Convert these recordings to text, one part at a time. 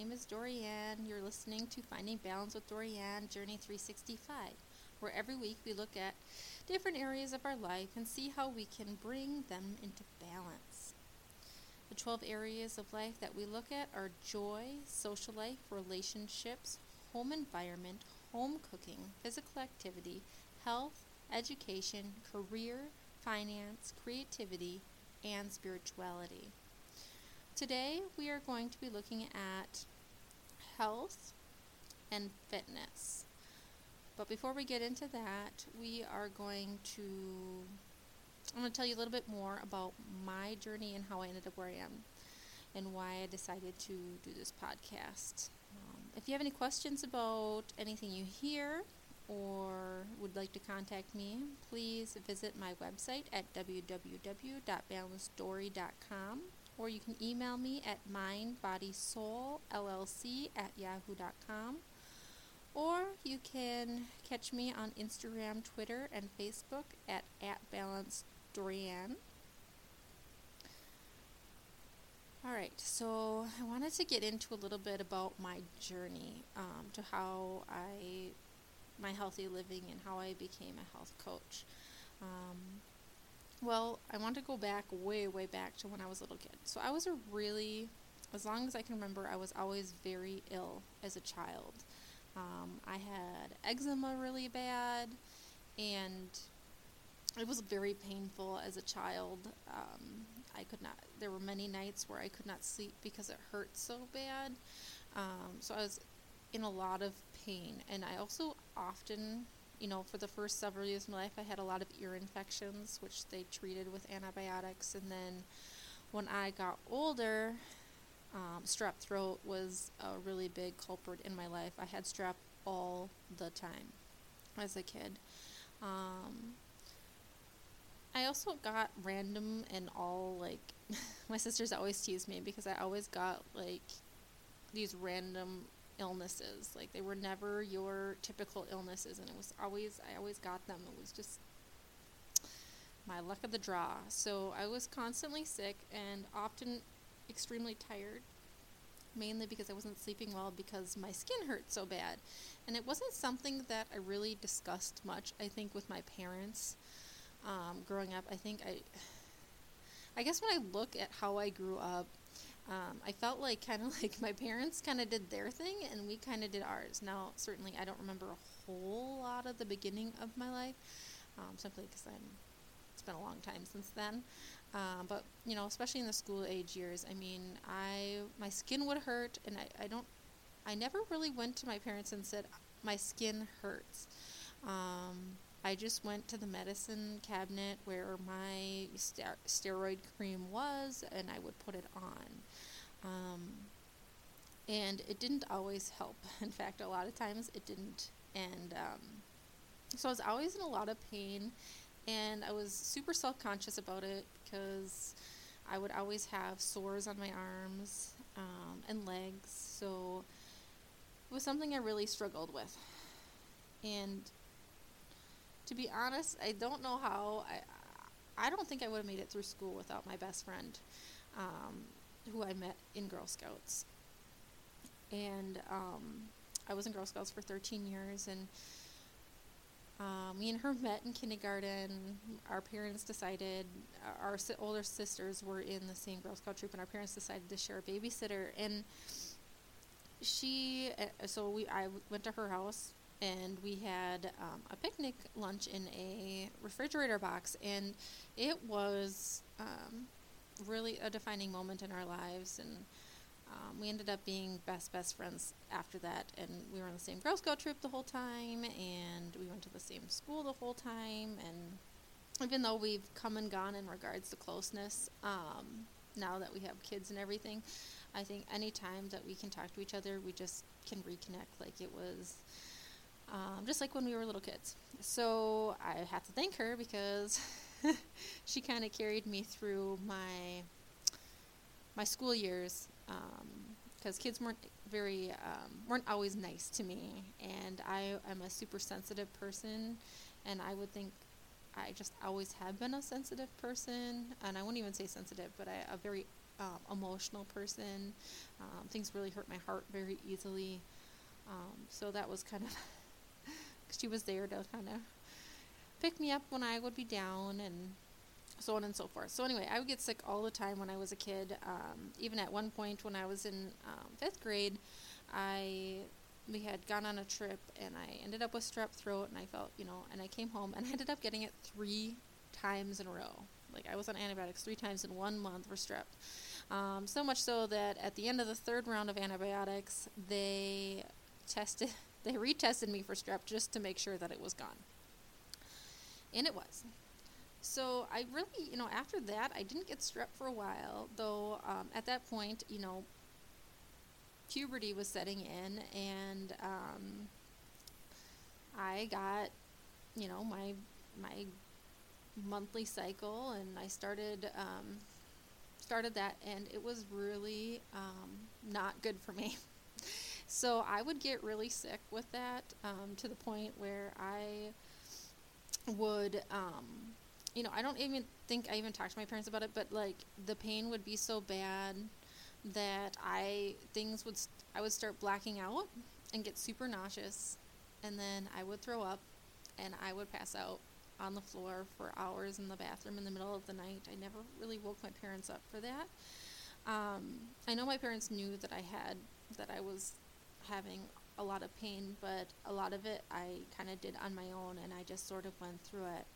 name is Dorianne. You're listening to Finding Balance with Dorianne Journey 365, where every week we look at different areas of our life and see how we can bring them into balance. The 12 areas of life that we look at are joy, social life, relationships, home environment, home cooking, physical activity, health, education, career, finance, creativity, and spirituality. Today we are going to be looking at health and fitness. But before we get into that, we are going to I'm going to tell you a little bit more about my journey and how I ended up where I am and why I decided to do this podcast. Um, if you have any questions about anything you hear or would like to contact me, please visit my website at www.balanceddory.com or you can email me at mindbodysoulllc at yahoo.com or you can catch me on Instagram, Twitter, and Facebook at, at balancedorianne. All right, so I wanted to get into a little bit about my journey um, to how I my healthy living and how I became a health coach. Um, well, I want to go back way, way back to when I was a little kid. So I was a really, as long as I can remember, I was always very ill as a child. Um, I had eczema really bad, and it was very painful as a child. Um, I could not, there were many nights where I could not sleep because it hurt so bad. Um, so I was in a lot of pain. And I also often, you know, for the first several years of my life, I had a lot of ear infections, which they treated with antibiotics. And then when I got older, um, strep throat was a really big culprit in my life. I had strep all the time as a kid. Um, I also got random and all like my sisters always tease me because I always got like these random illnesses. Like they were never your typical illnesses, and it was always I always got them. It was just my luck of the draw. So I was constantly sick and often extremely tired, mainly because I wasn't sleeping well because my skin hurt so bad. And it wasn't something that I really discussed much, I think, with my parents um, growing up. I think I. I guess when I look at how I grew up, um, I felt like kind of like my parents kind of did their thing and we kind of did ours. Now, certainly, I don't remember a whole lot of the beginning of my life, um, simply because. It's been a long time since then, um, but you know, especially in the school age years. I mean, I my skin would hurt, and I, I don't. I never really went to my parents and said my skin hurts. Um, I just went to the medicine cabinet where my steroid cream was, and I would put it on. Um, and it didn't always help. In fact, a lot of times it didn't. And um, so I was always in a lot of pain, and I was super self conscious about it because I would always have sores on my arms um, and legs. So it was something I really struggled with. And to be honest, I don't know how. I, I don't think I would have made it through school without my best friend. Um, who I met in Girl Scouts. And um, I was in Girl Scouts for 13 years, and uh, me and her met in kindergarten. Our parents decided, uh, our si- older sisters were in the same Girl Scout troop, and our parents decided to share a babysitter. And she, uh, so we, I went to her house, and we had um, a picnic lunch in a refrigerator box, and it was um, really a defining moment in our lives, and um, we ended up being best best friends after that. And we were on the same Girl Scout troop the whole time, and we went to the same school the whole time. And even though we've come and gone in regards to closeness, um, now that we have kids and everything, I think any time that we can talk to each other, we just can reconnect like it was. Um, just like when we were little kids. So I have to thank her because she kind of carried me through my my school years because um, kids weren't very um, weren't always nice to me, and I am a super sensitive person, and I would think I just always have been a sensitive person, and I wouldn't even say sensitive, but I, a very um, emotional person. Um, things really hurt my heart very easily. Um, so that was kind of, she was there to kind of pick me up when I would be down and so on and so forth. So anyway, I would get sick all the time when I was a kid. Um, even at one point when I was in um, fifth grade, I we had gone on a trip and I ended up with strep throat and I felt, you know, and I came home and I ended up getting it three times in a row. Like I was on antibiotics three times in one month for strep. Um, so much so that at the end of the third round of antibiotics, they tested, they retested me for strep just to make sure that it was gone. And it was. So I really, you know, after that, I didn't get strep for a while, though um, at that point, you know, puberty was setting in, and um, I got, you know, my my monthly cycle, and I started um, started that, and it was really um, not good for me. so I would get really sick with that um, to the point where I would. Um, you know, I don't even think I even talked to my parents about it, but like the pain would be so bad that I things would st- I would start blacking out and get super nauseous, and then I would throw up, and I would pass out on the floor for hours in the bathroom in the middle of the night. I never really woke my parents up for that. Um, I know my parents knew that I had that I was having a lot of pain, but a lot of it I kind of did on my own, and I just sort of went through it.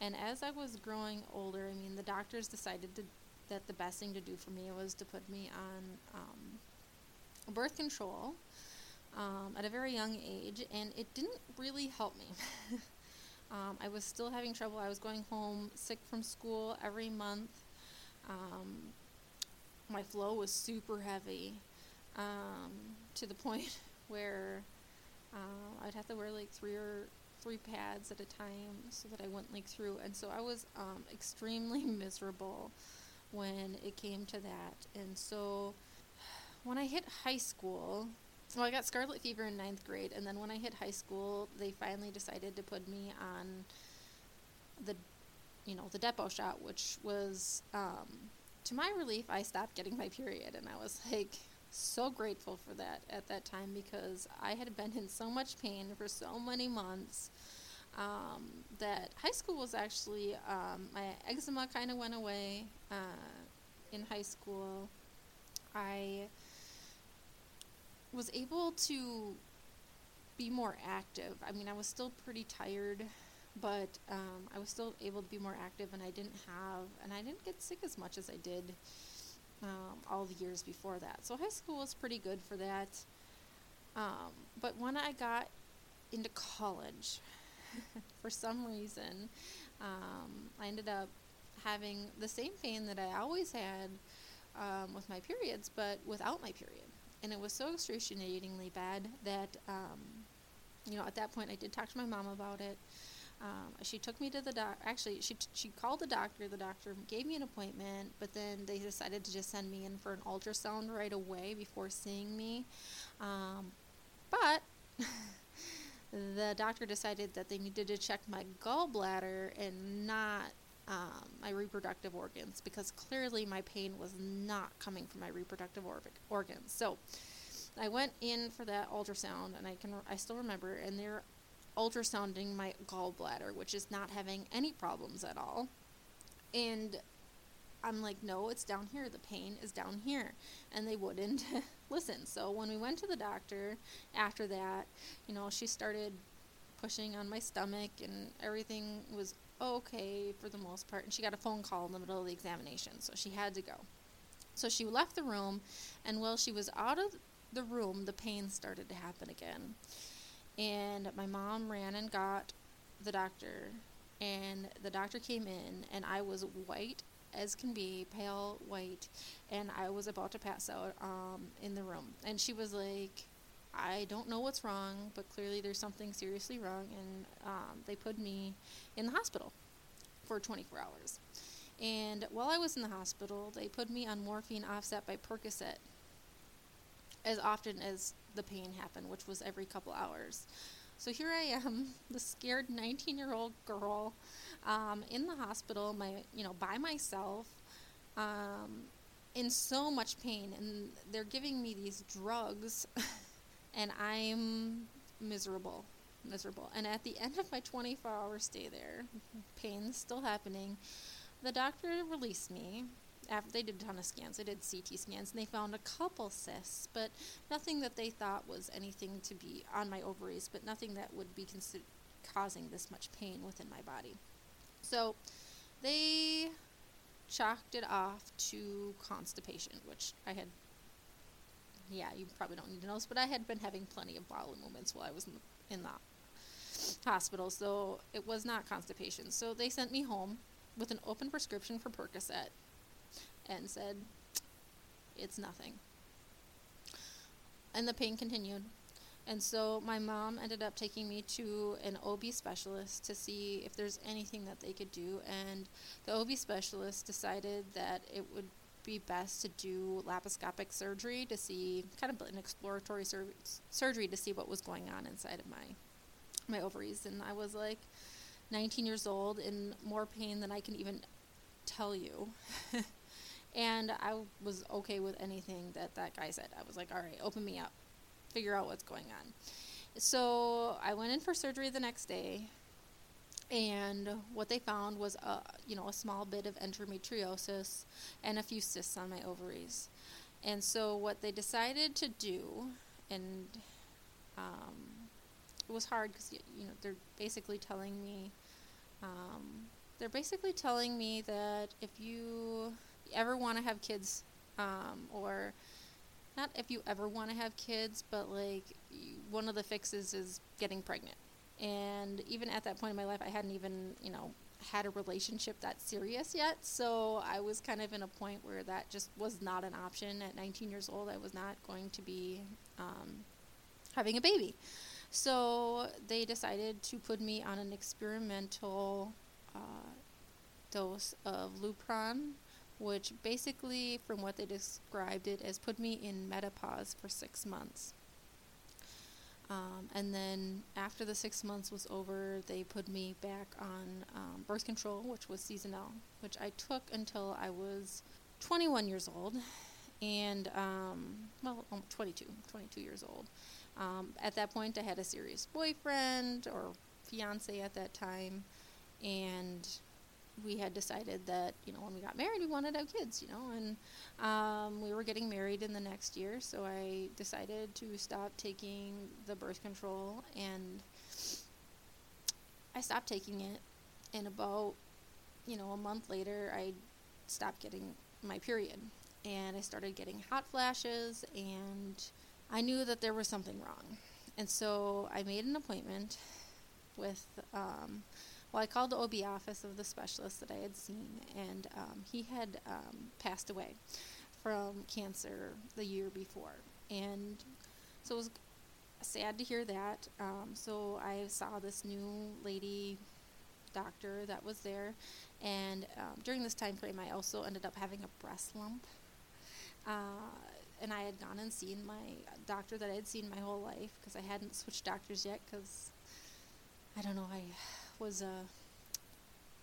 And as I was growing older, I mean, the doctors decided to that the best thing to do for me was to put me on um, birth control um, at a very young age, and it didn't really help me. um, I was still having trouble. I was going home sick from school every month. Um, my flow was super heavy um, to the point where uh, I'd have to wear like three or three pads at a time so that I wouldn't leak through. And so I was um, extremely miserable when it came to that. And so when I hit high school, well, I got scarlet fever in ninth grade, and then when I hit high school, they finally decided to put me on the, you know, the Depo shot, which was, um, to my relief, I stopped getting my period, and I was like so grateful for that at that time because I had been in so much pain for so many months um, that high school was actually um, my eczema kind of went away uh, in high school. I was able to be more active. I mean, I was still pretty tired, but um, I was still able to be more active, and I didn't have, and I didn't get sick as much as I did um, all the years before that. So high school was pretty good for that. Um, but when I got into college, for some reason, um, I ended up having the same pain that I always had um, with my periods, but without my period. And it was so excruciatingly bad that, um, you know, at that point I did talk to my mom about it. Um, she took me to the doc. Actually, she t- she called the doctor. The doctor gave me an appointment, but then they decided to just send me in for an ultrasound right away before seeing me. Um, but the doctor decided that they needed to check my gallbladder and not um, my reproductive organs because clearly my pain was not coming from my reproductive or- organs. So I went in for that ultrasound, and I can I still remember, and they're ultrasounding my gallbladder, which is not having any problems at all. And I'm like, no, it's down here. The pain is down here. And they wouldn't listen. So when we went to the doctor after that, you know, she started pushing on my stomach and everything was okay for the most part. And she got a phone call in the middle of the examination. So she had to go. So she left the room. And while she was out of the room, the pain started to happen again. And my mom ran and got the doctor. And the doctor came in, and I was white as can be, pale white, and I was about to pass out um, in the room. And she was like, I don't know what's wrong, but clearly there's something seriously wrong. And um, they put me in the hospital for 24 hours. And while I was in the hospital, they put me on morphine offset by Percocet as often as the pain happened, which was every couple hours. So here I am, the scared 19 year old girl um, in the hospital, my, you know, by myself, um, in so much pain. And they're giving me these drugs, and I'm miserable. Miserable. And at the end of my 24 hour stay there, pain's still happening, the doctor released me after they did a ton of scans, they did CT scans, and they found a couple cysts, but nothing that they thought was anything to be on my ovaries, but nothing that would be considered causing this much pain within my body. So they chalked it off to constipation, which I had. Yeah, you probably don't need to know this, but I had been having plenty of bowel movements while I was in the, in the hospital, so it was not constipation. So they sent me home with an open prescription for Percocet and said, It's nothing. And the pain continued. And so my mom ended up taking me to an OB specialist to see if there's anything that they could do. And the OB specialist decided that it would be best to do laparoscopic surgery to see, kind of an exploratory sur- surgery to see what was going on inside of my my ovaries. And I was like 19 years old in more pain than I can even tell you. And I was okay with anything that that guy said. I was like, all right, open me up, figure out what's going on. So I went in for surgery the next day, and what they found was a you know a small bit of endometriosis and a few cysts on my ovaries. And so what they decided to do, and um, it was hard because you know they're basically telling me, um, they're basically telling me that if you ever want to have kids, um, or not if you ever want to have kids, but like one of the fixes is getting pregnant. And even at that point in my life, I hadn't even, you know, had a relationship that serious yet. So I was kind of in a point where that just was not an option. At 19 years old, I was not going to be um, having a baby. So they decided to put me on an experimental uh, dose of Lupron which basically, from what they described it, as put me in menopause for six months. Um, and then after the six months was over, they put me back on um, birth control, which was seasonal, which I took until I was 21 years old, and um, well, 22, 22 years old. Um, at that point, I had a serious boyfriend or fiance at that time, and we had decided that you know when we got married we wanted to have kids you know and um, we were getting married in the next year so i decided to stop taking the birth control and i stopped taking it. And about you know a month later i stopped getting my period and i started getting hot flashes and i knew that there was something wrong. And so i made an appointment with um, well, I called the OB office of the specialist that I had seen, and um, he had um, passed away from cancer the year before. And so it was sad to hear that. Um, so I saw this new lady doctor that was there, and um, during this time frame, I also ended up having a breast lump. Uh, and I had gone and seen my doctor that I had seen my whole life because I hadn't switched doctors yet because I don't know, I was a, uh,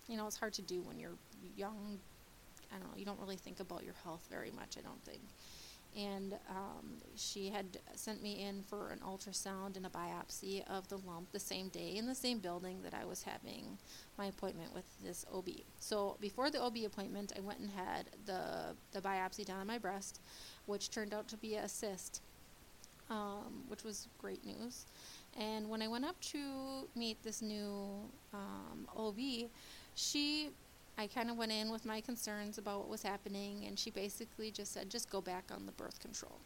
you know, it's hard to do when you're young. I don't know, you don't really think about your health very much, I don't think. And um, she had sent me in for an ultrasound and a biopsy of the lump the same day in the same building that I was having my appointment with this OB. So before the OB appointment, I went and had the, the biopsy done on my breast, which turned out to be a cyst, um, which was great news. And when I went up to meet this new um, OB, she, I kind of went in with my concerns about what was happening, and she basically just said, just go back on the birth control.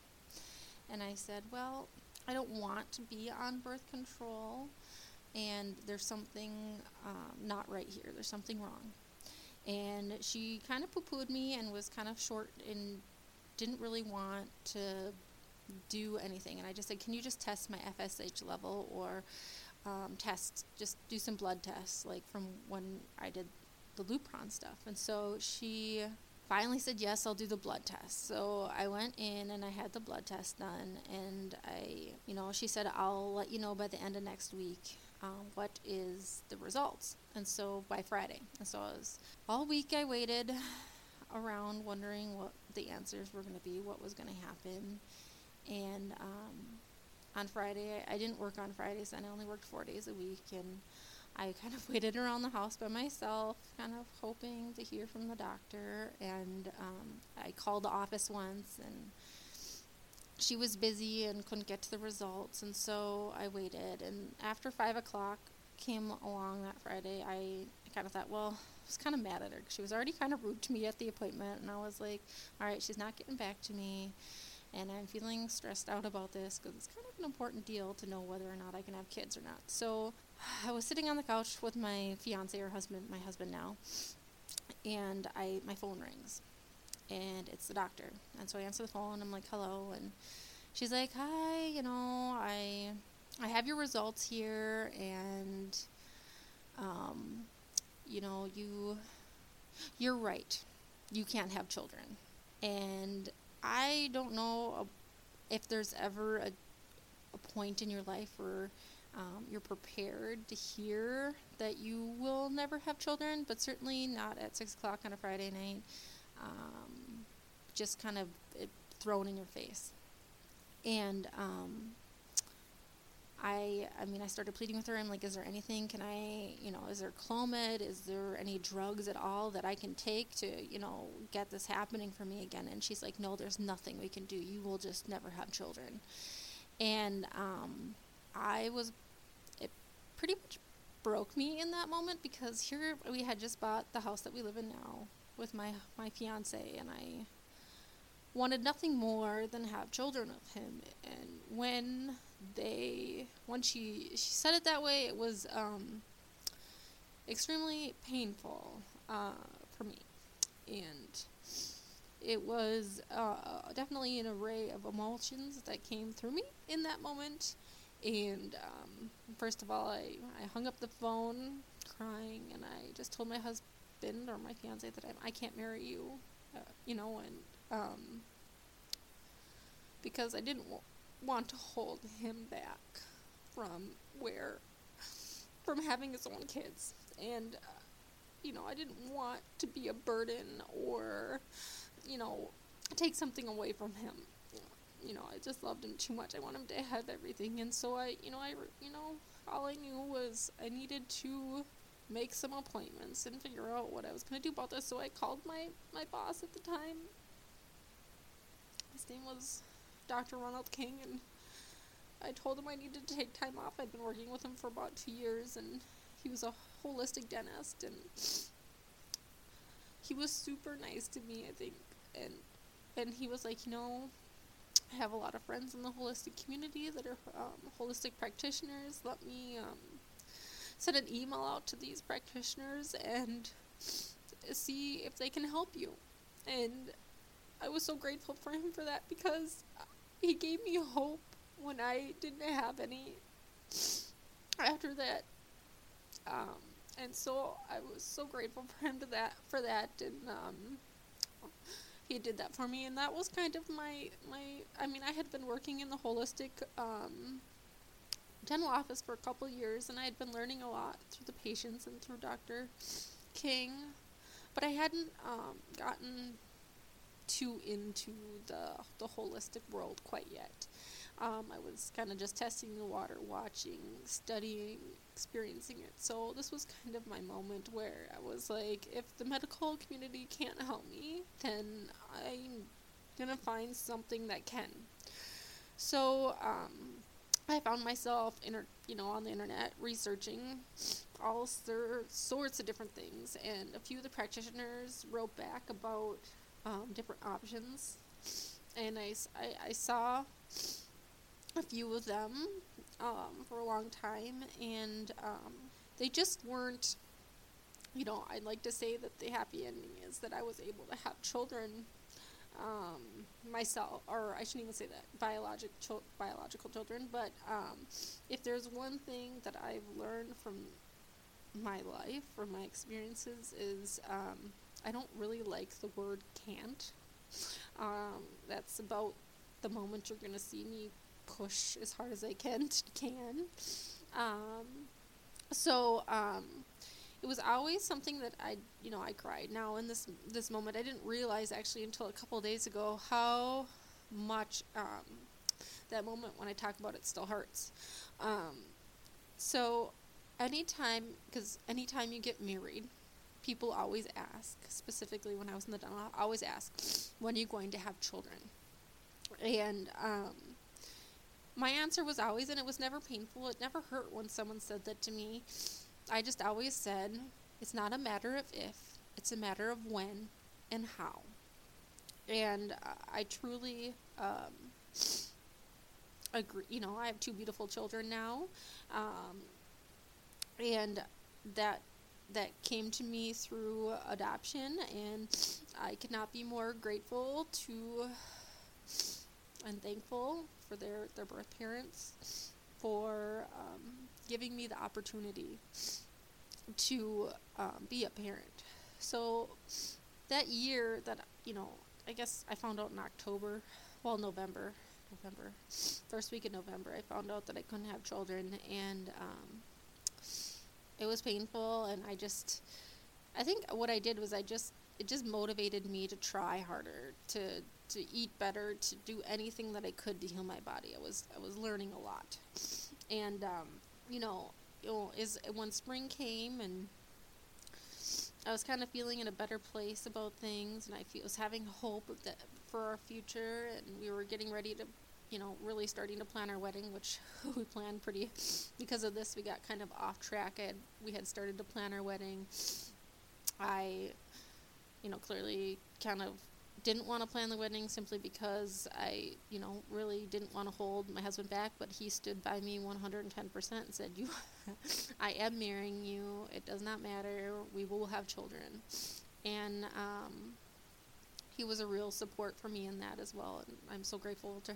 And I said, well, I don't want to be on birth control, and there's something um, not right here. There's something wrong. And she kind of poo pooed me and was kind of short and didn't really want to do anything. And I just said, can you just test my FSH level or um, test, just do some blood tests, like from when I did the Lupron stuff. And so she finally said yes i'll do the blood test so i went in and i had the blood test done and i you know she said i'll let you know by the end of next week um, what is the results and so by friday and so I was, all week i waited around wondering what the answers were going to be what was going to happen and um, on friday I, didn't work on fridays and i only worked four days a week and I kind of waited around the house by myself, kind of hoping to hear from the doctor. And um, I called the office once, and she was busy and couldn't get to the results. And so I waited. And after five o'clock came along that Friday, I kind of thought, well, I was kind of mad at her. She was already kind of rude to me at the appointment, and I was like, all right, she's not getting back to me and I'm feeling stressed out about this because it's kind of an important deal to know whether or not I can have kids or not. So I was sitting on the couch with my fiance or husband, my husband now, and I my phone rings, and it's the doctor. And so I answer the phone. I'm like, "Hello," and she's like, "Hi, you know, I I have your results here, and um, you know, you you're right. You can't have children." And I don't know if there's ever a, a point in your life where um, you're prepared to hear that you will never have children, but certainly not at six o'clock on a Friday night. Um, just kind of thrown in your face. And um, I, I mean, I started pleading with her. I'm like, is there anything? Can I, you know, is there Clomid? Is there any drugs at all that I can take to, you know, get this happening for me again? And she's like, no, there's nothing we can do. You will just never have children. And um, I was, it pretty much broke me in that moment because here we had just bought the house that we live in now with my my fiance, and I wanted nothing more than have children with him. And when they when she she said it that way, it was um, extremely painful uh, for me, and it was uh, definitely an array of emotions that came through me in that moment. And um, first of all, I, I hung up the phone crying, and I just told my husband or my fiance that I, I can't marry you, uh, you know, and um, because I didn't want to hold him back from where from having his own kids. And uh, you know I didn't want to be a burden or you know take something away from him. You know I just loved him too much. I want him to have everything. And so I you know I you know all I knew was I needed to make some appointments and figure out what I was going to do about this. So I called my my boss at the time. His name was Dr. Ronald King, and I told him I needed to take time off. I'd been working with him for about two years, and he was a holistic dentist, and he was super nice to me. I think, and and he was like, you know, I have a lot of friends in the holistic community that are um, holistic practitioners. Let me um, send an email out to these practitioners and see if they can help you. And I was so grateful for him for that because he gave me hope when I didn't have any after that. Um, and so I was so grateful for him to that for that and um, he did that for me and that was kind of my my I mean I had been working in the holistic um, dental office for a couple years and I had been learning a lot through the patients and through Dr. King but I hadn't um, gotten too into the the holistic world quite yet. Um, I was kind of just testing the water, watching, studying, experiencing it. So this was kind of my moment where I was like, if the medical community can't help me, then I'm gonna find something that can. So um, I found myself, inter- you know, on the internet researching all sorts of different things, and a few of the practitioners wrote back about um, different options, and I, I, I, saw a few of them um, for a long time, and um, they just weren't. You know, I'd like to say that the happy ending is that I was able to have children um, myself, or I shouldn't even say that biologic chil- biological children. But um, if there's one thing that I've learned from my life, from my experiences, is um, I don't really like the word can't. Um, that's about the moment you're going to see me push as hard as I can can. Um, so um, it was always something that I, you know, I cried. Now in this this moment, I didn't realize actually until a couple days ago how much um, that moment when I talk about it still hurts. Um, so anytime, because anytime you get married, people always ask, specifically when I was in the dental, always ask, when are you going to have children? And um, my answer was always, and it was never painful, it never hurt when someone said that to me. I just always said, it's not a matter of if, it's a matter of when and how. And uh, I truly um, agree. You know, I have two beautiful children now, um, and that that came to me through adoption, and I could not be more grateful to and thankful for their, their birth parents for um, giving me the opportunity to um, be a parent. So that year that, you know, I guess I found out in October, well, November, November, first week of November, I found out that I couldn't have children, and um, it was painful, and I just, I think what I did was I just, it just motivated me to try harder, to to eat better, to do anything that I could to heal my body. I was I was learning a lot, and um, you know, is when spring came and I was kind of feeling in a better place about things, and I was having hope that for our future, and we were getting ready to, you know, really starting to plan our wedding, which we planned pretty. Because of this, we got kind of off track. And we had started to plan our wedding. I, you know, clearly kind of didn't want to plan the wedding simply because I, you know, really didn't want to hold my husband back, but he stood by me 110% and said, "You, I am marrying you. It does not matter. We will have children." And um, he was a real support for me in that as well, and I'm so grateful to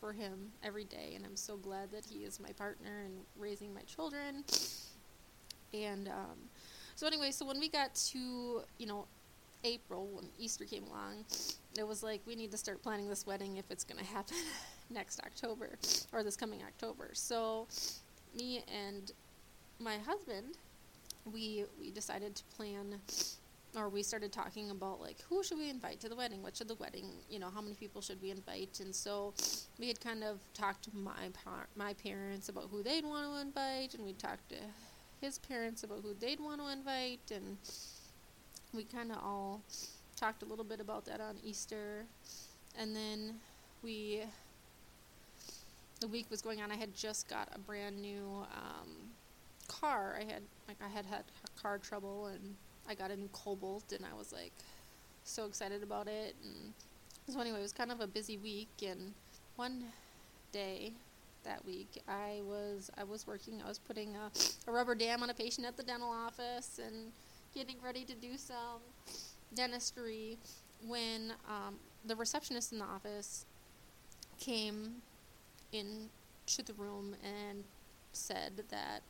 for him every day, and I'm so glad that he is my partner in raising my children. And um, so anyway, so when we got to, you know, April when Easter came along, it was like we need to start planning this wedding if it's going to happen next October or this coming October. So me and my husband, we we decided to plan or we started talking about like who should we invite to the wedding? What should the wedding, you know, how many people should we invite? And so we had kind of talked to my par- my parents about who they'd want to invite and we talked to his parents about who they'd want to invite and we kind of all talked a little bit about that on Easter. And then we, the week was going on, I had just got a brand new um, car. I had, like, I had had car trouble and I got a new Cobalt and I was like so excited about it. And so, anyway, it was kind of a busy week. And one day, that week. I was I was working. I was putting a, a rubber dam on a patient at the dental office, and getting ready to do some dentistry when um, the receptionist in the office came into the room and said that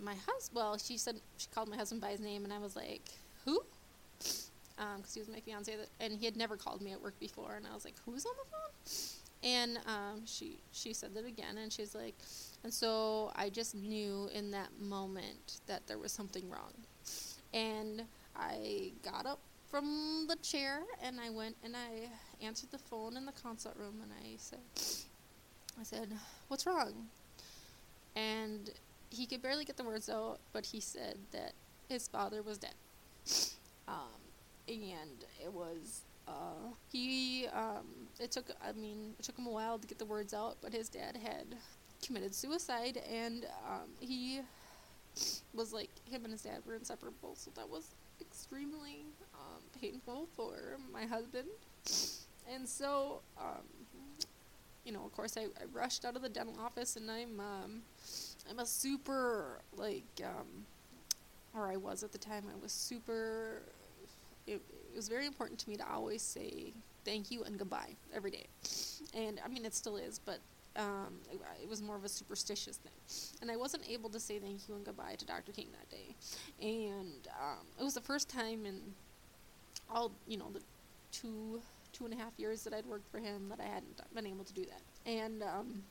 my husband, well, she said, she called my husband by his name, and I was like, who? Because um, he was my fiance, that, and he had never called me at work before, and I was like, who's on the phone? And um, she she said that again, and she's like, and so I just knew in that moment that there was something wrong. And I got up from the chair and I went and I answered the phone in the consult room and I said, I said, what's wrong? And he could barely get the words out, but he said that his father was dead. Um, and it was, uh, he, um, it took, I mean, it took him a while to get the words out, but his dad had committed suicide and, um, he was like him and his dad were inseparable, so that was extremely um, painful for my husband. And so, um, you know, of course, I, I rushed out of the dental office, and I'm um, I'm a super like, um, or I was at the time. I was super. It, it was very important to me to always say thank you and goodbye every day, and I mean it still is, but um, it, it, was more of a superstitious thing. And I wasn't able to say thank you and goodbye to Dr. King that day. And um, it was the first time in all you know the two two and a half years that I'd worked for him that I hadn't been able to do that. And um,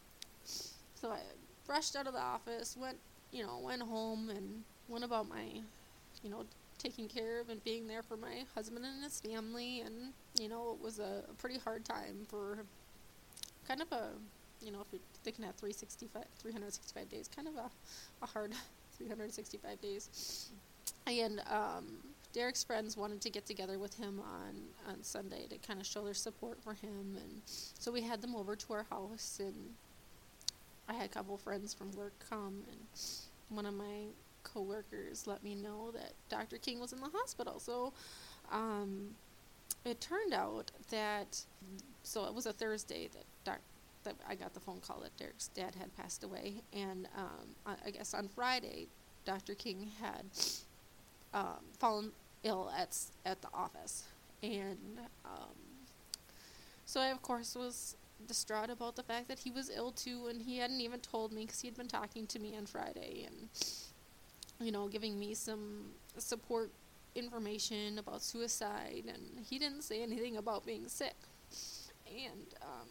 so I rushed out of the office, went you know went home and went about my you know taking care of and being there for my husband and his family and you know it was a, a pretty hard time for kind of a you know if you're thinking at 365 365 days kind of a, a hard 365 days and um, Derek's friends wanted to get together with him on, on Sunday to kind of show their support for him. And so we had them over to our house, and I had a couple friends from work come, and one of my coworkers let me know that Dr. King was in the hospital. So um, it turned out that, so it was a Thursday that that I got the phone call that Derek's dad had passed away, and um, I, I guess on Friday, Dr. King had um, fallen ill at at the office, and um, so I of course was distraught about the fact that he was ill too, and he hadn't even told me because he had been talking to me on Friday and you know giving me some support information about suicide, and he didn't say anything about being sick, and um,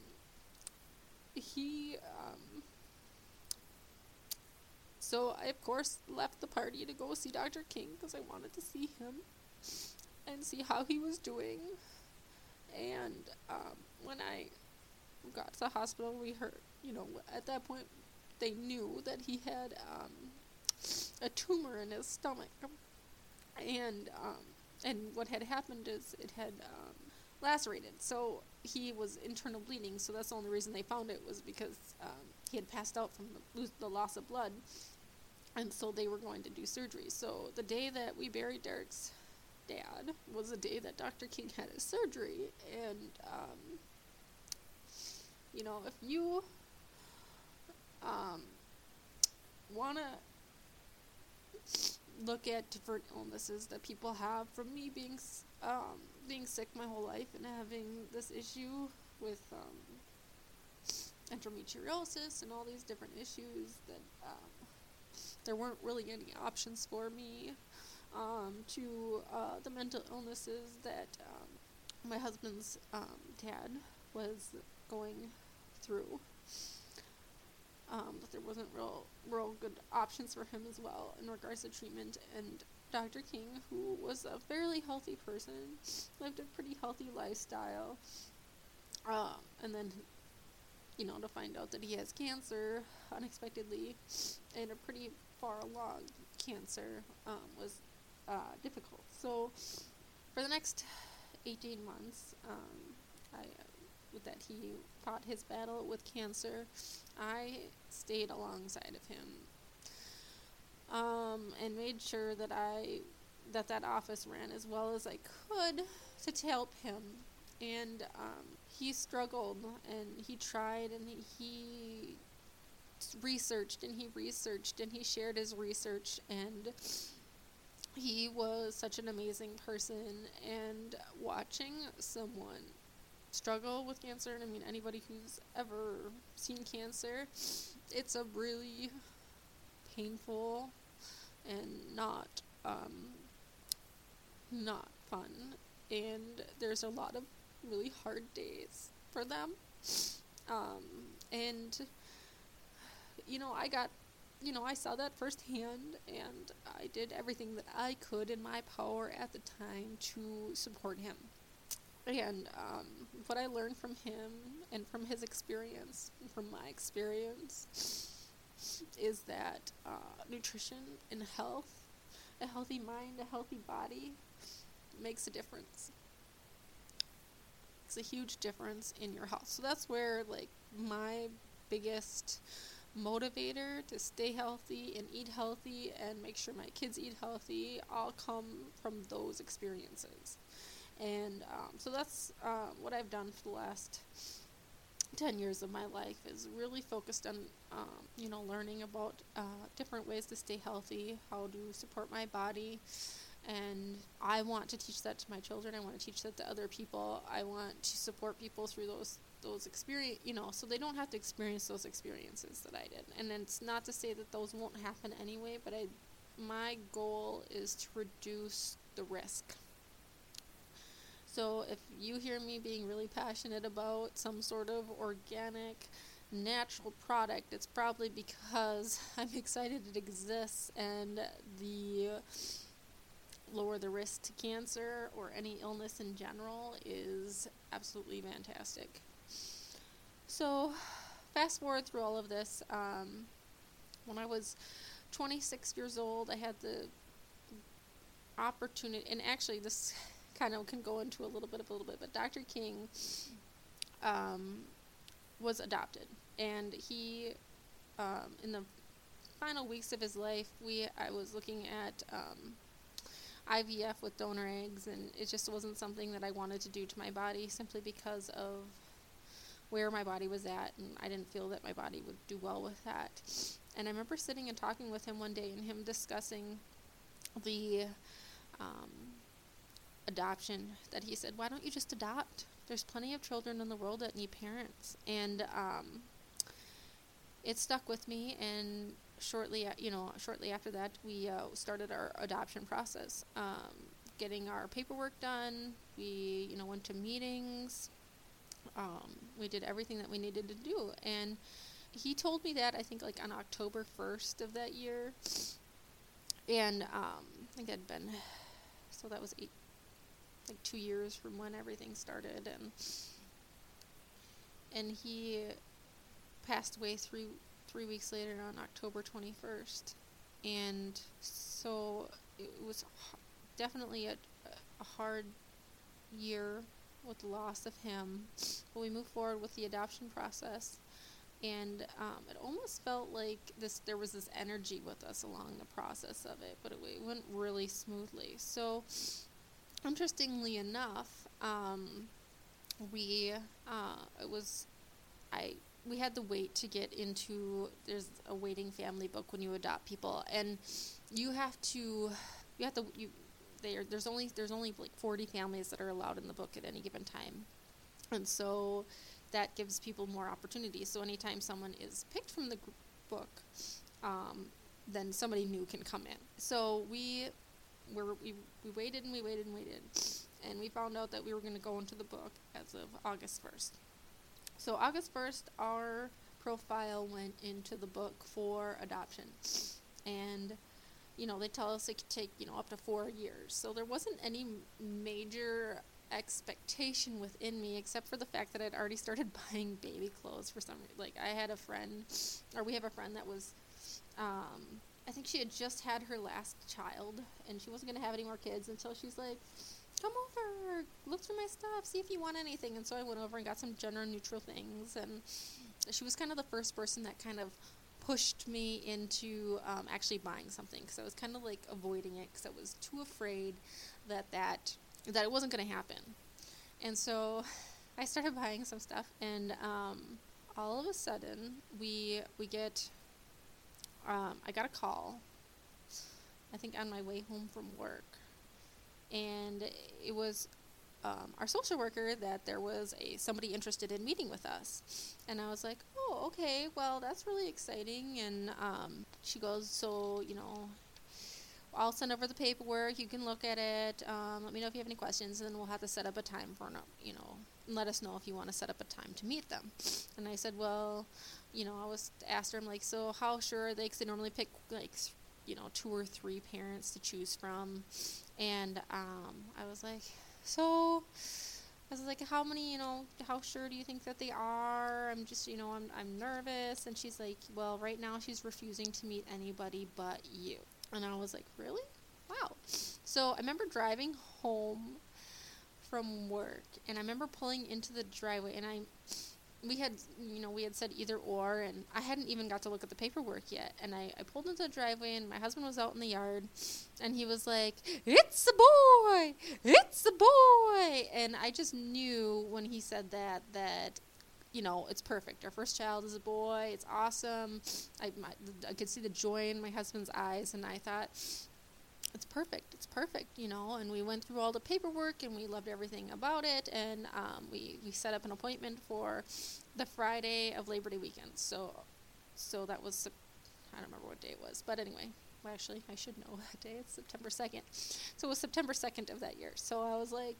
he. Um, so I, of course, left the party to go see Dr. King because I wanted to see him and see how he was doing. And um, when I got to the hospital, we heard, you know, at that point, they knew that he had um, a tumor in his stomach. And um, and what had happened is it had um, lacerated. So he was internal bleeding. So that's the only reason they found it was because um, he had passed out from the, the loss of blood. And so they were going to do surgery. So the day that we buried Derek's dad was the day that Dr. King had his surgery. And, um, you know, if you um, want to look at different illnesses that people have, from me being um, being sick my whole life and having this issue with um, endometriosis and all these different issues that um, there weren't really any options for me um, to uh, the mental illnesses that um, my husband's um, dad was going through. Um, but there wasn't real, real good options for him as well in regards to treatment. And Dr. King, who was a fairly healthy person, lived a pretty healthy lifestyle, um, and then, you know, to find out that he has cancer unexpectedly and a pretty far along cancer um, was uh, difficult. So for the next 18 months, um, I, that he fought his battle with cancer, I stayed alongside of him um, and made sure that I that that office ran as well as I could to help him. And um, he struggled and he tried and he, he researched and he researched and he shared his research and he was such an amazing person and watching someone struggle with cancer and I mean anybody who's ever seen cancer it's a really painful and not um, not fun and there's a lot of really hard days for them um, and you know I got you know, I saw that firsthand, and I did everything that I could in my power at the time to support him. And um, what I learned from him and from his experience, and from my experience, is that uh, nutrition and health, a healthy mind, a healthy body, makes a difference. It's a huge difference in your health. So that's where, like, my biggest motivator to stay healthy and eat healthy and make sure my kids eat healthy all come from those experiences. And um, so that's uh, what I've done for the last 10 years of my life is really focused on um, you know learning about uh, different ways to stay healthy how to support my body and i want to teach that to my children i want to teach that to other people i want to support people through those those experience, you know, so they don't have to experience those experiences that I did. And it's not to say that those won't happen anyway, but I, my goal is to reduce the risk. So if you hear me being really passionate about some sort of organic, natural product, it's probably because I'm excited it exists and the lower the risk to cancer or any illness in general is absolutely fantastic. So, fast forward through all of this. Um, when I was 26 years old, I had the opportunity, and actually, this kind of can go into a little bit of a little bit, but Dr. King um, was adopted, and he, um, in the final weeks of his life, we I was looking at um, IVF with donor eggs, and it just wasn't something that I wanted to do to my body simply because of where my body was at, and I didn't feel that my body would do well with that. And I remember sitting and talking with him one day, and him discussing the um, adoption. That he said, "Why don't you just adopt? There's plenty of children in the world that need parents." And um, it stuck with me, and shortly, you know, shortly after that, we uh, started our adoption process, um, getting our paperwork done. We, you know, went to meetings. Um, we did everything that we needed to do, and he told me that I think like on October first of that year, and um, I think that'd been so that was eight, like two years from when everything started, and and he passed away three three weeks later on October 21st. And so it was definitely a, a hard year with the loss of him. But we moved forward with the adoption process. And um, it almost felt like this there was this energy with us along the process of it, but it, it went really smoothly. So, interestingly enough, um, we uh, it was I we had to wait to get into there's a waiting family book when you adopt people. And you have to you have to you there there's only there's only like 40 families that are allowed in the book at any given time. And so that gives people more opportunities so anytime someone is picked from the book um, then somebody new can come in. So we were we, we waited and we waited and waited and we found out that we were going to go into the book as of august 1st so August 1st, our profile went into the book for adoption. And, you know, they tell us it could take, you know, up to four years. So there wasn't any major expectation within me except for the fact that I'd already started buying baby clothes for some reason. Like, I had a friend, or we have a friend that was, um, I think she had just had her last child and she wasn't going to have any more kids until she's like, come over, look through my stuff, see if you want anything. And so I went over and got some gender neutral things. And she was kind of the first person that kind of pushed me into um, actually buying something because I was kind of like avoiding it because I was too afraid that that that it wasn't going to happen. And so I started buying some stuff, and um, all of a sudden we we get um, I got a call. I think on my way home from work, and it was um, our social worker that there was a somebody interested in meeting with us, and I was like, oh, okay, well that's really exciting. And um, she goes, so you know, I'll send over the paperwork. You can look at it. Um, let me know if you have any questions, and then we'll have to set up a time for you know, let us know if you want to set up a time to meet them. And I said, well, you know, I was asked her, I'm like, so how sure are they? Because they normally pick like you know two or three parents to choose from and um, I was like, so I was like, how many, you know, how sure do you think that they are? I'm just, you know, I'm, I'm nervous. And she's like, well, right now she's refusing to meet anybody but you. And I was like, really? Wow. So I remember driving home from work and I remember pulling into the driveway and I we had you know we had said either or and i hadn't even got to look at the paperwork yet. And I, I pulled into the driveway and my husband was out in the yard and he was like it's a boy! It's a boy! And i just knew when he said that that you know it's perfect. Our first child is a boy. It's awesome. I, my, I could see the joy in my husband's eyes and i thought it's perfect. It's perfect, you know. And we went through all the paperwork and we loved everything about it. And um, we, we set up an appointment for the Friday of Labor Day weekend. So, so that was, I don't remember what day it was. But anyway, well, actually, I should know that day. It's September 2nd. So it was September 2nd of that year. So I was like,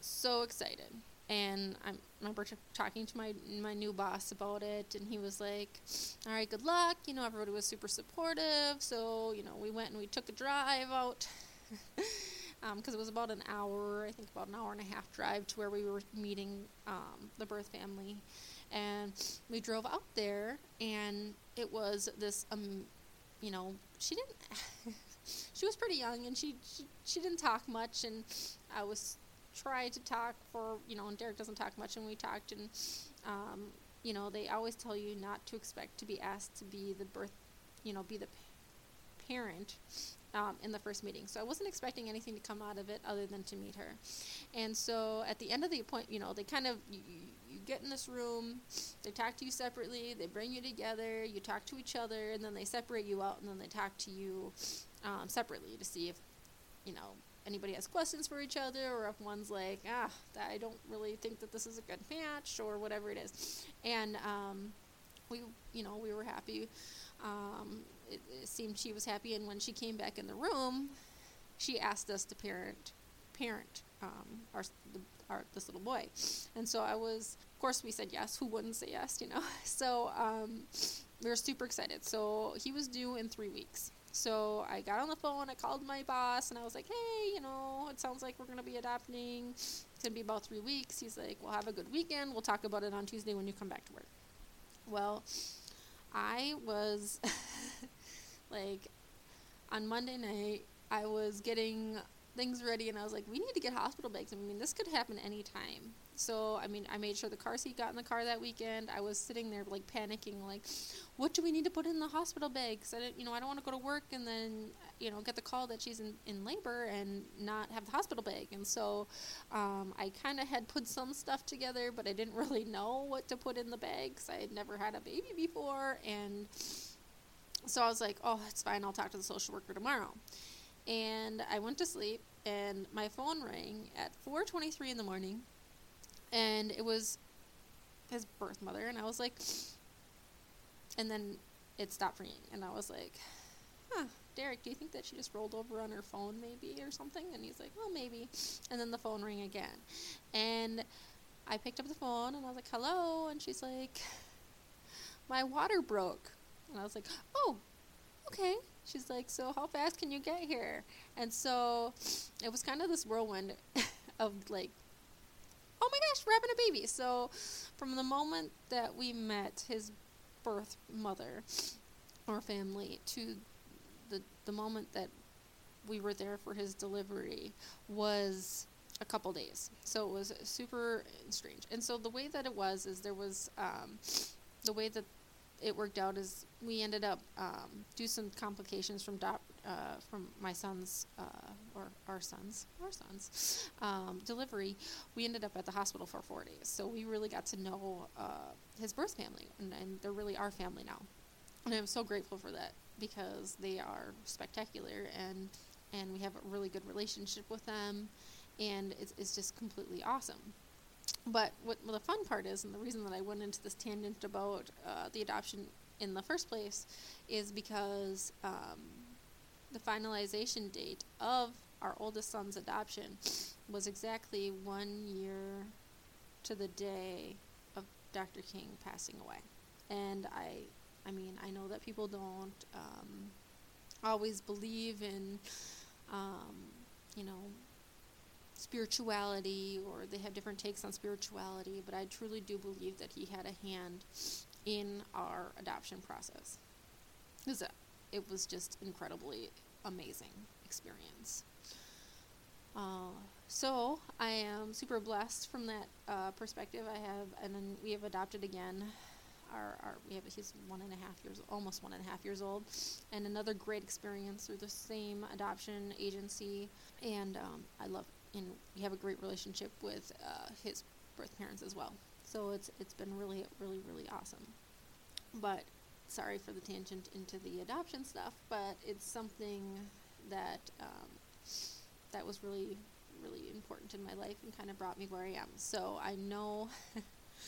so excited. And I remember t- talking to my my new boss about it, and he was like, "All right, good luck." You know, everybody was super supportive. So you know, we went and we took a drive out because um, it was about an hour, I think about an hour and a half drive to where we were meeting um, the birth family, and we drove out there, and it was this um, you know, she didn't. she was pretty young, and she, she she didn't talk much, and I was try to talk for you know and derek doesn't talk much and we talked and um, you know they always tell you not to expect to be asked to be the birth you know be the parent um, in the first meeting. So i wasn't expecting anything to come out of it other than to meet her. And so at the end of the appointment you know they kind of you, you get in this room they talk to you separately they bring you together you talk to each other and then they separate you out and then they talk to you um, separately to see if you know anybody has questions for each other or if one's like, ah, I don't really think that this is a good match or whatever it is. And um, we, you know, we were happy. Um, it, it, seemed she was happy, and when she came back in the room, she asked us to parent, parent um, our, the, our this little boy, and so I was, of course, we said yes. Who wouldn't say yes, you know? So um, we were super excited. So he was due in three weeks. So I got on the phone, I called my boss, and I was like, hey, you know, it sounds like we're going to be adopting. It's going to be about three weeks. He's like, well, have a good weekend. We'll talk about it on Tuesday when you come back to work. Well, I was like, on Monday night, I was getting things ready, and I was like, we need to get hospital bags. I mean, this could happen anytime. So, I mean, I made sure the car seat got in the car that weekend. I was sitting there like panicking, like, what do we need to put in the hospital bag? Because I didn't, you know, I don't want to go to work and then, you know, get the call that she's in, in labor and not have the hospital bag. And so, um, I kind of had put some stuff together, but I didn't really know what to put in the bag because I had never had a baby before. And so I was like, oh, it's fine. I'll talk to the social worker tomorrow. And I went to sleep, and my phone rang at 4:23 in the morning and it was his birth mother, and I was like, and then it stopped ringing, and I was like, huh, Derek, do you think that she just rolled over on her phone maybe or something? And he's like, well, maybe. And then the phone rang again. And I picked up the phone and I was like, hello. And she's like, my water broke. And I was like, oh, okay. She's like, so how fast can you get here? And so it was kind of this whirlwind of like oh my gosh, we're having a baby. So from the moment that we met his birth mother or family to the the moment that we were there for his delivery was a couple days. So it was super strange. And so the way that it was is there was um, the way that it worked out is we ended up um, some complications from uh, from my son's uh, or our son's our son's um, delivery, we ended up at the hospital for four days. So we really got to know uh, his birth family, and, and they're really our family now. And I'm so grateful for that because they are spectacular, and and we have a really good relationship with them, and it's, it's just completely awesome. But what well, the fun part is, and the reason that I went into this tangent about uh, the adoption in the first place, is because um, the finalization date of our oldest son's adoption was exactly one year to the day of Dr. King passing away. And I, I mean, I know that people don't um, always believe in, um, you know, spirituality or they have different takes on spirituality, but I truly do believe that he had a hand in our adoption process. Because it was just incredibly amazing experience. Uh, so I am super blessed from that uh, perspective. I have, and then we have adopted again. Our, our we have he's one and a half years, almost one and a half years old, and another great experience through the same adoption agency. And um, I love, and we have a great relationship with uh, his birth parents as well. So it's it's been really really really awesome. But sorry for the tangent into the adoption stuff, but it's something that um, that was really really important in my life and kind of brought me where I am. So I know.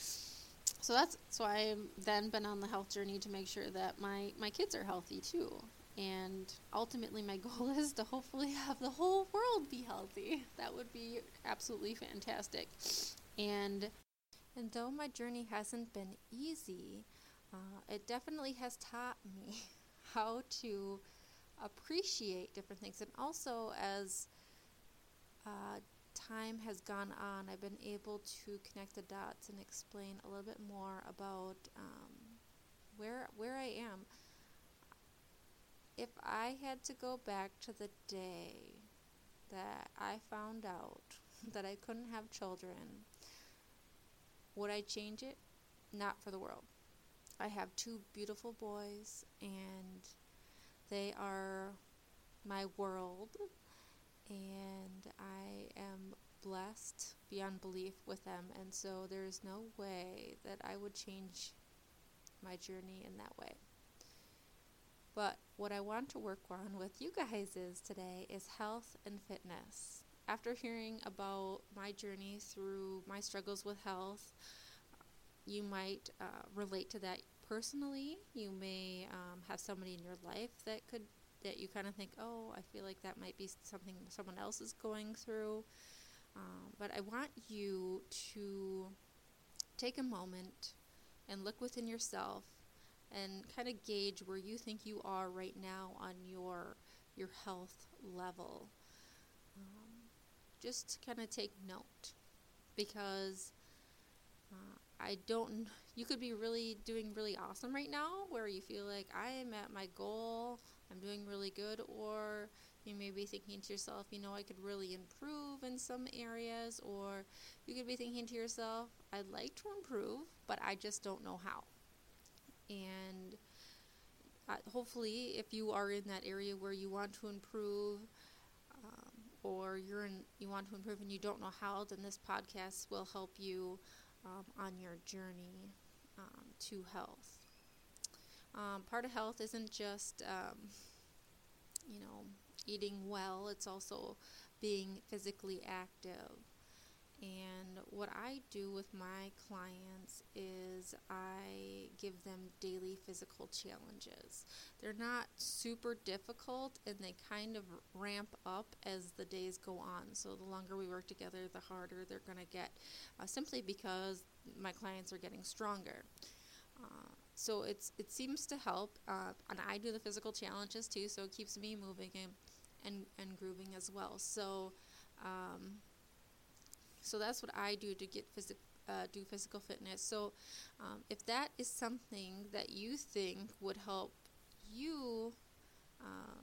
so that's so I've then been on the health journey to make sure that my my kids are healthy too, And ultimately, my goal is to hopefully have the whole world be healthy. That would be absolutely fantastic. And and though my journey hasn't been easy, uh, it definitely has taught me how to appreciate different things. And also, as uh, time has gone on, I've been able to connect the dots and explain a little bit more about um, where where I am. If I had to go back to the day that I found out that I couldn't have children, would I change it? Not for the world. I have two beautiful boys, and they are my world, and I am blessed beyond belief with them. And so there's no way that I would change my journey in that way. But what I want to work on with you guys is today is health and fitness after hearing about my journey through my struggles with health, you might uh, relate to that personally. You may um, have somebody in your life that could that you kind of think, oh, I feel like that might be something someone else is going through. Um, but I want you to take a moment and look within yourself and kind of gauge where you think you are right now on your your health level just kind of take note because uh, I don't. You could be really doing really awesome right now, where you feel like I am at my goal, I'm doing really good, or you may be thinking to yourself, you know, I could really improve in some areas, or you could be thinking to yourself, I'd like to improve, but I just don't know how. And uh, hopefully, if you are in that area where you want to improve, or you're in, you want to improve and you don't know how, then this podcast will help you um, on your journey um, to health. Um, part of health isn't just, um, you know, eating well, it's also being physically active. And what I do with my clients is I give them daily physical challenges. They're not super difficult and they kind of ramp up as the days go on. So the longer we work together, the harder they're going to get, uh, simply because my clients are getting stronger. Uh, so it's it seems to help, uh, and I do the physical challenges too, so it keeps me moving and and, and grooving as well. So um, so that's what I do to get physical. Uh, do physical fitness. So, um, if that is something that you think would help you uh,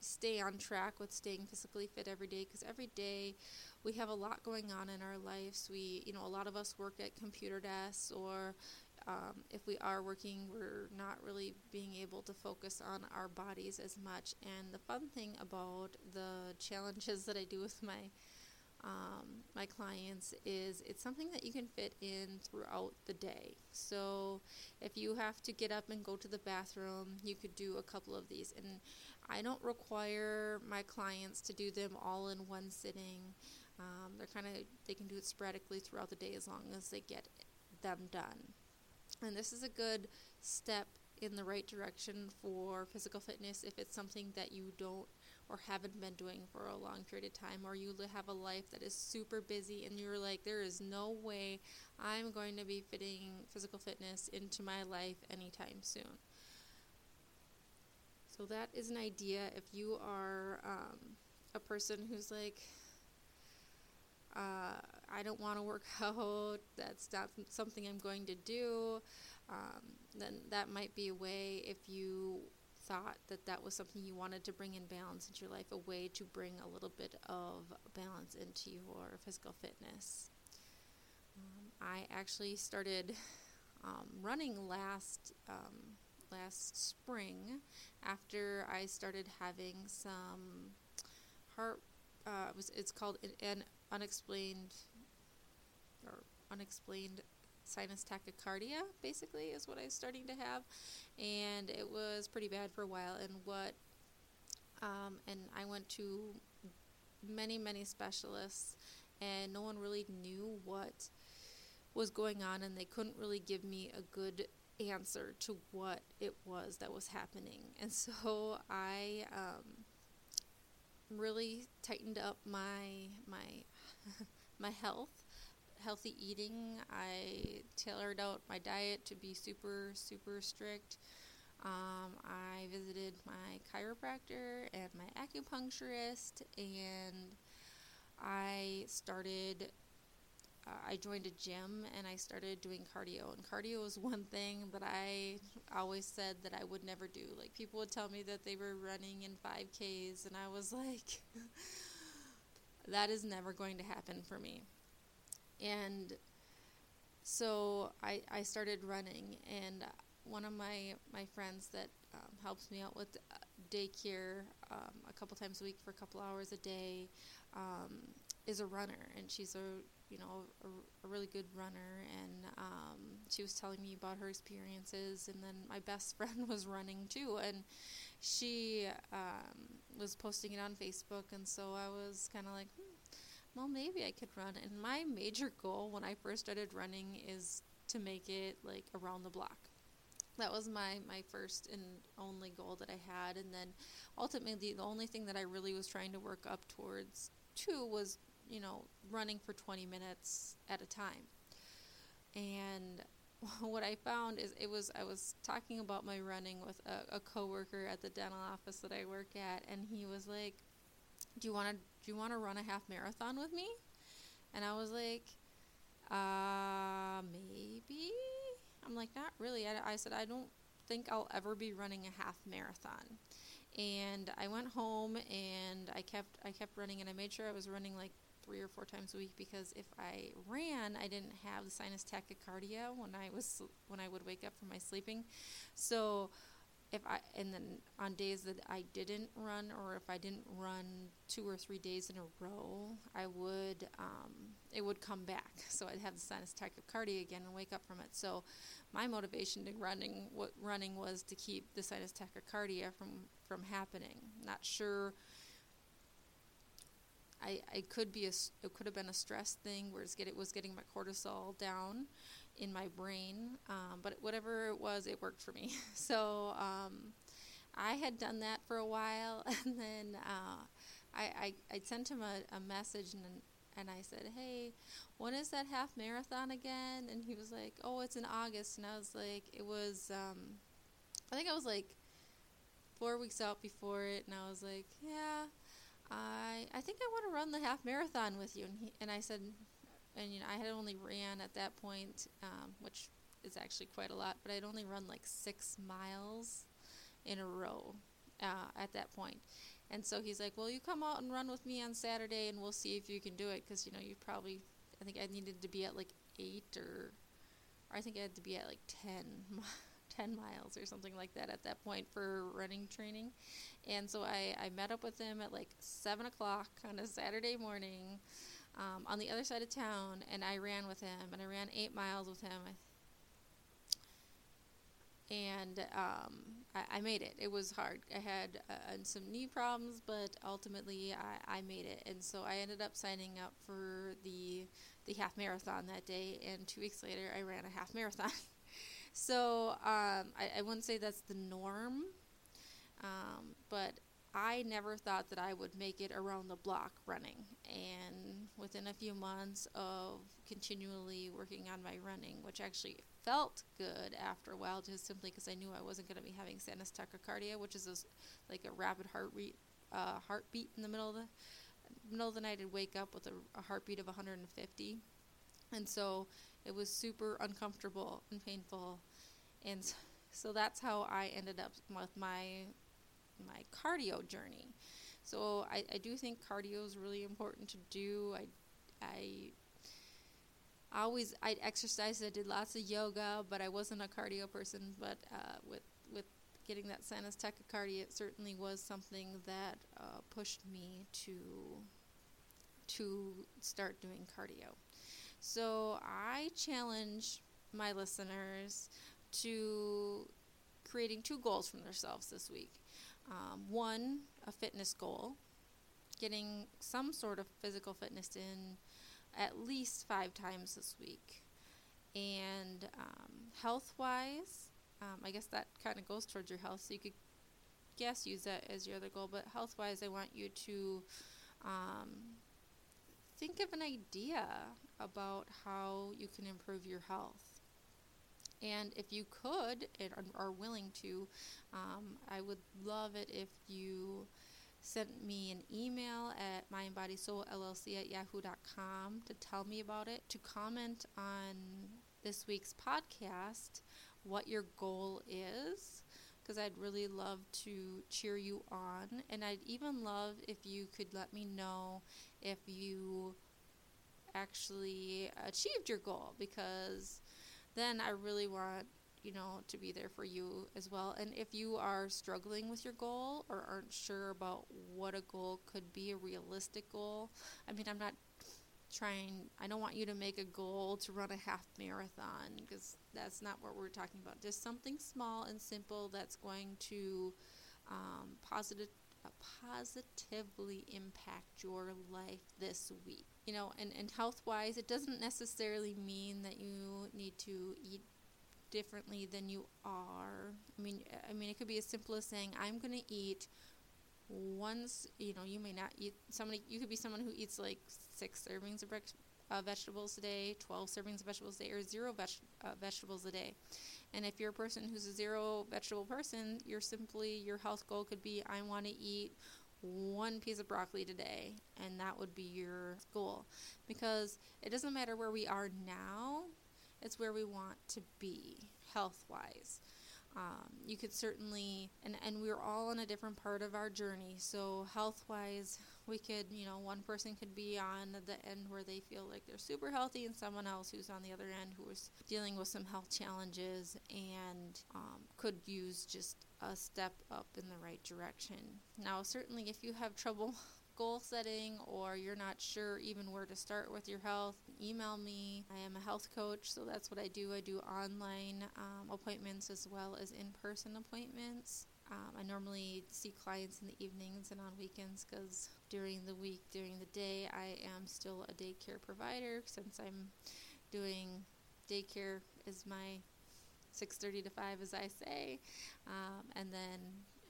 stay on track with staying physically fit every day, because every day we have a lot going on in our lives. We, you know, a lot of us work at computer desks, or um, if we are working, we're not really being able to focus on our bodies as much. And the fun thing about the challenges that I do with my um, my clients is it's something that you can fit in throughout the day. So if you have to get up and go to the bathroom, you could do a couple of these. And I don't require my clients to do them all in one sitting. Um, they're kind of they can do it sporadically throughout the day as long as they get them done. And this is a good step in the right direction for physical fitness if it's something that you don't or haven't been doing for a long period of time, or you have a life that is super busy and you're like, there is no way I'm going to be fitting physical fitness into my life anytime soon. So, that is an idea if you are um, a person who's like, uh, I don't want to work out, that's not something I'm going to do, um, then that might be a way if you thought that that was something you wanted to bring in balance into your life, a way to bring a little bit of balance into your physical fitness. Um, I actually started um, running last um, last spring after I started having some heart. Uh, it was it's called an unexplained or unexplained sinus tachycardia, basically, is what I was starting to have. And it was pretty bad for a while. And what, um, and I went to many, many specialists, and no one really knew what was going on, and they couldn't really give me a good answer to what it was that was happening. And so I um, really tightened up my my my health, healthy eating. I tailored out my diet to be super super strict. Um, I visited my chiropractor and my acupuncturist, and I started uh, I joined a gym and I started doing cardio. And cardio was one thing that I always said that I would never do. Like people would tell me that they were running in 5Ks, and I was like, that is never going to happen for me. And so I, I started running, and one of my, my friends that um, helps me out with uh, daycare um, a couple times a week for a couple hours a day um, is a runner, and she's a you know, a, a really good runner, and um, she was telling me about her experiences. And then my best friend was running too, and she um, was posting it on Facebook, and so I was kind of like, well, maybe I could run. And my major goal when I first started running is to make it like around the block. That was my, my first and only goal that I had. And then ultimately, the only thing that I really was trying to work up towards, too, was you know, running for 20 minutes at a time. And what I found is it was I was talking about my running with a, a coworker at the dental office that I work at, and he was like, "Do you want to do you want to run a half marathon with me?" And I was like, "Uh, maybe." I'm like, "Not really." I, I said, "I don't think I'll ever be running a half marathon." And I went home and I kept I kept running, and I made sure I was running like three or four times a week because if I ran, I didn't have the sinus tachycardia when I was when I would wake up from my sleeping. So if I and then on days that I didn't run or if I didn't run two or three days in a row, I would um, it would come back. So I'd have the sinus tachycardia again and wake up from it. So my motivation to running what running was to keep the sinus tachycardia from from happening. Not sure I, I could be a, it could have been a stress thing where it was getting my cortisol down in my brain, um, but whatever it was, it worked for me. so um, I had done that for a while, and then uh, I, I I sent him a, a message and and I said, hey, when is that half marathon again? And he was like, oh, it's in August, and I was like, it was um, I think I was like four weeks out before it, and I was like, yeah. I I think I want to run the half marathon with you. And he, and I said, and you know I had only ran at that point, um, which is actually quite a lot, but I'd only run like six miles in a row uh, at that point. And so he's like, well, you come out and run with me on Saturday, and we'll see if you can do it, because you know you probably I think I needed to be at like eight or, or I think I had to be at like ten. 10 miles or something like that at that point for running training. And so I, I met up with him at like 7 o'clock on a Saturday morning um, on the other side of town, and I ran with him, and I ran eight miles with him. And um, I, I, made it. It was hard. I had uh, some knee problems, but ultimately I, I made it. And so I ended up signing up for the the half marathon that day. And two weeks later, I ran a half marathon. So um, I, I wouldn't say that's the norm, um, but I never thought that I would make it around the block running. And within a few months of continually working on my running, which actually felt good after a while, just simply because I knew I wasn't going to be having sinus tachycardia, which is like a rapid heart rate, uh, heartbeat in the middle of the middle of the night. I'd wake up with a, a heartbeat of 150, and so it was super uncomfortable and painful. And so that's how I ended up with my my cardio journey. So I, I do think cardio is really important to do. I I always I exercised. I did lots of yoga, but I wasn't a cardio person. But uh, with with getting that sinus tachycardia, it certainly was something that uh, pushed me to to start doing cardio. So I challenge my listeners to creating two goals for themselves this week. Um, one, a fitness goal, getting some sort of physical fitness in at least five times this week. And um, health wise, um, I guess that kind of goes towards your health. So you could guess use that as your other goal. But health wise, I want you to um, think of an idea about how you can improve your health. And if you could and are willing to, um, I would love it if you sent me an email at mindbodysoulllc at yahoo.com to tell me about it, to comment on this week's podcast what your goal is, because I'd really love to cheer you on. And I'd even love if you could let me know if you actually achieved your goal, because then I really want you know, to be there for you as well. And if you are struggling with your goal or aren't sure about what a goal could be, a realistic goal, I mean, I'm not trying, I don't want you to make a goal to run a half marathon because that's not what we're talking about. Just something small and simple that's going to um, positive, uh, positively impact your life this week. You know, and, and health wise, it doesn't necessarily mean that you need to eat differently than you are. I mean, I mean, it could be as simple as saying, "I'm going to eat." Once you know, you may not eat. Somebody, you could be someone who eats like six servings of breakfast, uh, vegetables a day, 12 servings of vegetables a day, or zero veg- uh, vegetables a day. And if you're a person who's a zero vegetable person, you're simply, your health goal could be I want to eat one piece of broccoli today, and that would be your goal. Because it doesn't matter where we are now, it's where we want to be health wise. Um, you could certainly, and, and we're all on a different part of our journey. So, health wise, we could, you know, one person could be on the end where they feel like they're super healthy, and someone else who's on the other end who is dealing with some health challenges and um, could use just a step up in the right direction. Now, certainly, if you have trouble goal setting or you're not sure even where to start with your health, email me. I am a health coach, so that's what I do. I do online um, appointments as well as in person appointments. Um, I normally see clients in the evenings and on weekends because during the week, during the day, I am still a daycare provider since I'm doing daycare is my 6:30 to 5 as I say um, and then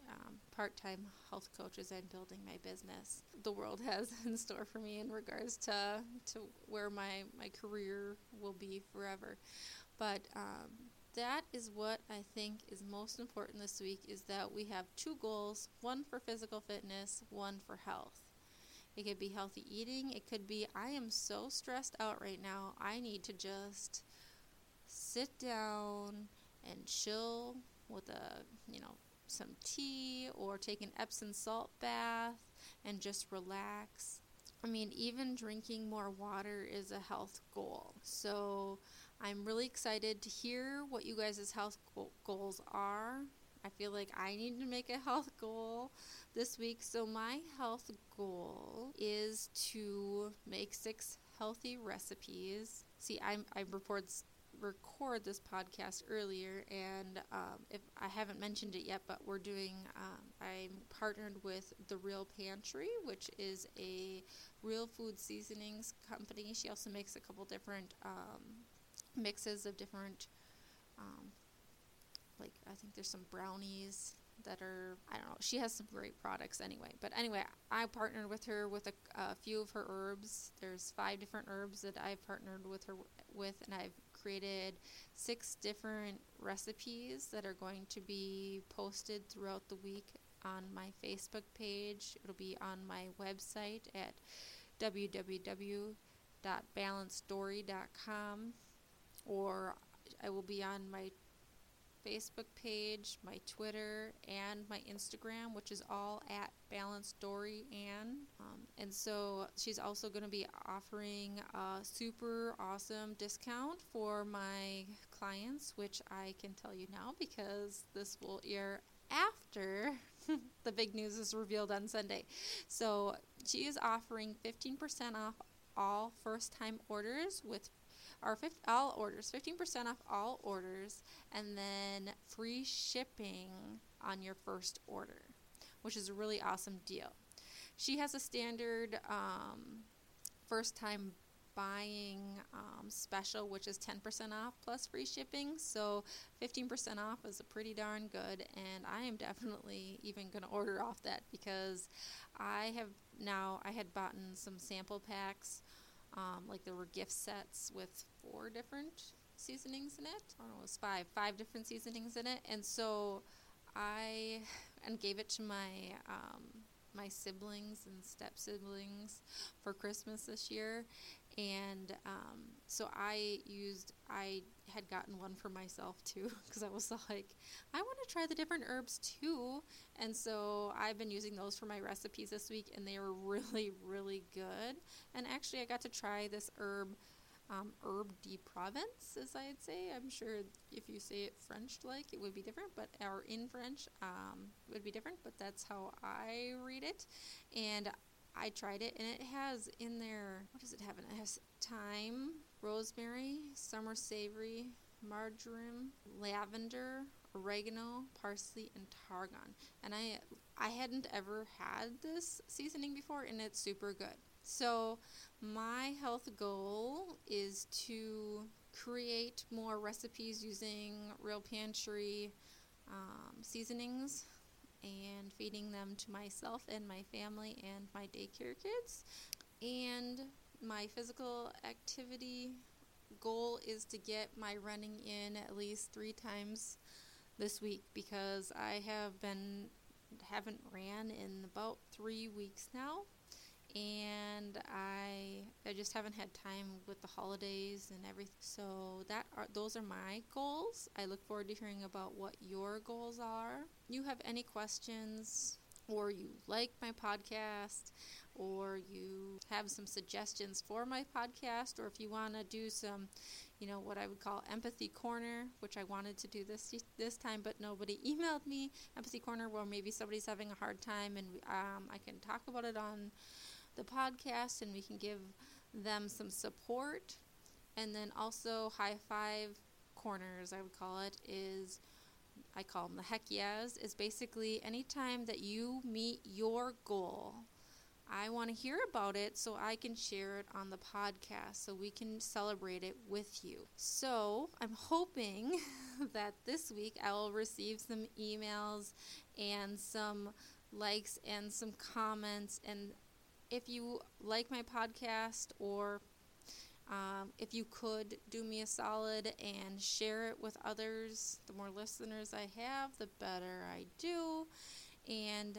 um, part time health coach as I'm building my business. The world has in store for me in regards to, to where my, my career will be forever. But um, that is what I think is most important this week is that we have two goals one for physical fitness, one for health. It could be healthy eating. It could be, I am so stressed out right now. I need to just sit down and chill with a, you know, some tea or take an Epsom salt bath and just relax. I mean, even drinking more water is a health goal. So I'm really excited to hear what you guys' health goals are. I feel like I need to make a health goal this week. So, my health goal is to make six healthy recipes. See, I'm, I report record this podcast earlier, and um, if I haven't mentioned it yet, but we're doing, um, I'm partnered with The Real Pantry, which is a real food seasonings company. She also makes a couple different um, mixes of different, um, like, I think there's some brownies that are I don't know. She has some great products anyway. But anyway, I partnered with her with a, a, few of her herbs. There's five different herbs that I've partnered with her with, and I've created six different recipes that are going to be posted throughout the week on my Facebook page. It'll be on my website at www.balancedory.com or I will be on my Facebook page, my Twitter, and my Instagram, which is all at Balanced Dory Ann. Um, and so she's also going to be offering a super awesome discount for my clients, which I can tell you now because this will air after the big news is revealed on Sunday. So she is offering 15% off all first time orders with our 50, all orders, 15% off all orders, and then free shipping on your first order, which is a really awesome deal. She has a standard um, first time buying um, special, which is 10% off plus free shipping. So 15% off is a pretty darn good, and I am definitely even going to order off that because I have now I had bought some sample packs, um, like there were gift sets with four different seasonings in it. I don't know, it was five, five different seasonings in it, and so I and gave it to my um, my siblings and step siblings for Christmas this year, and um, so I used I had gotten one for myself too because I was like I want to try the different herbs too, and so I've been using those for my recipes this week, and they were really really good. And actually, I got to try this herb um, herb de Provence, as I'd say. I'm sure if you say it French like, it would be different, but or in French, um, would be different. But that's how I read it, and I tried it, and it has in there. What does it have? It has thyme, rosemary, summer savory, marjoram, lavender, oregano, parsley, and tarragon. And I I hadn't ever had this seasoning before, and it's super good. So, my health goal is to create more recipes using Real Pantry um, seasonings and feeding them to myself and my family and my daycare kids. And my physical activity goal is to get my running in at least three times this week because I have been haven't ran in about three weeks now and I I just haven't had time with the holidays and everything. So that are those are my goals. I look forward to hearing about what your goals are. You have any questions or you like my podcast have some suggestions for my podcast or if you want to do some you know what I would call empathy corner which I wanted to do this this time but nobody emailed me empathy corner where maybe somebody's having a hard time and um, I can talk about it on the podcast and we can give them some support. And then also, high five corners, I would call it, is I call them the heck yes, is basically anytime that you meet your goal. I want to hear about it so I can share it on the podcast so we can celebrate it with you. So I'm hoping that this week I will receive some emails and some likes and some comments and if you like my podcast or um, if you could do me a solid and share it with others, the more listeners I have, the better I do. And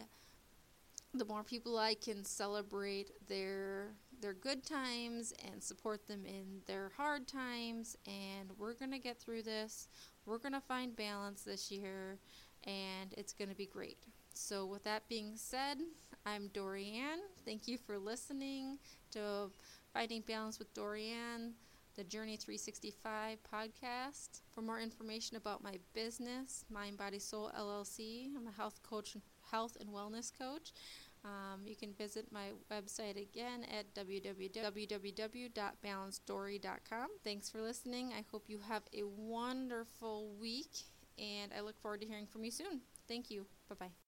the more people I can celebrate their their good times and support them in their hard times and we're going to get through this. We're going to find balance this year and it's going to be great. So, with that being said, I'm Dorianne. Thank you for listening to Finding Balance with Dorianne, the Journey 365 podcast. For more information about my business, Mind Body Soul LLC, I'm a health coach, health and wellness coach. Um, you can visit my website again at www.balancedory.com. Thanks for listening. I hope you have a wonderful week, and I look forward to hearing from you soon. Thank you. Bye bye.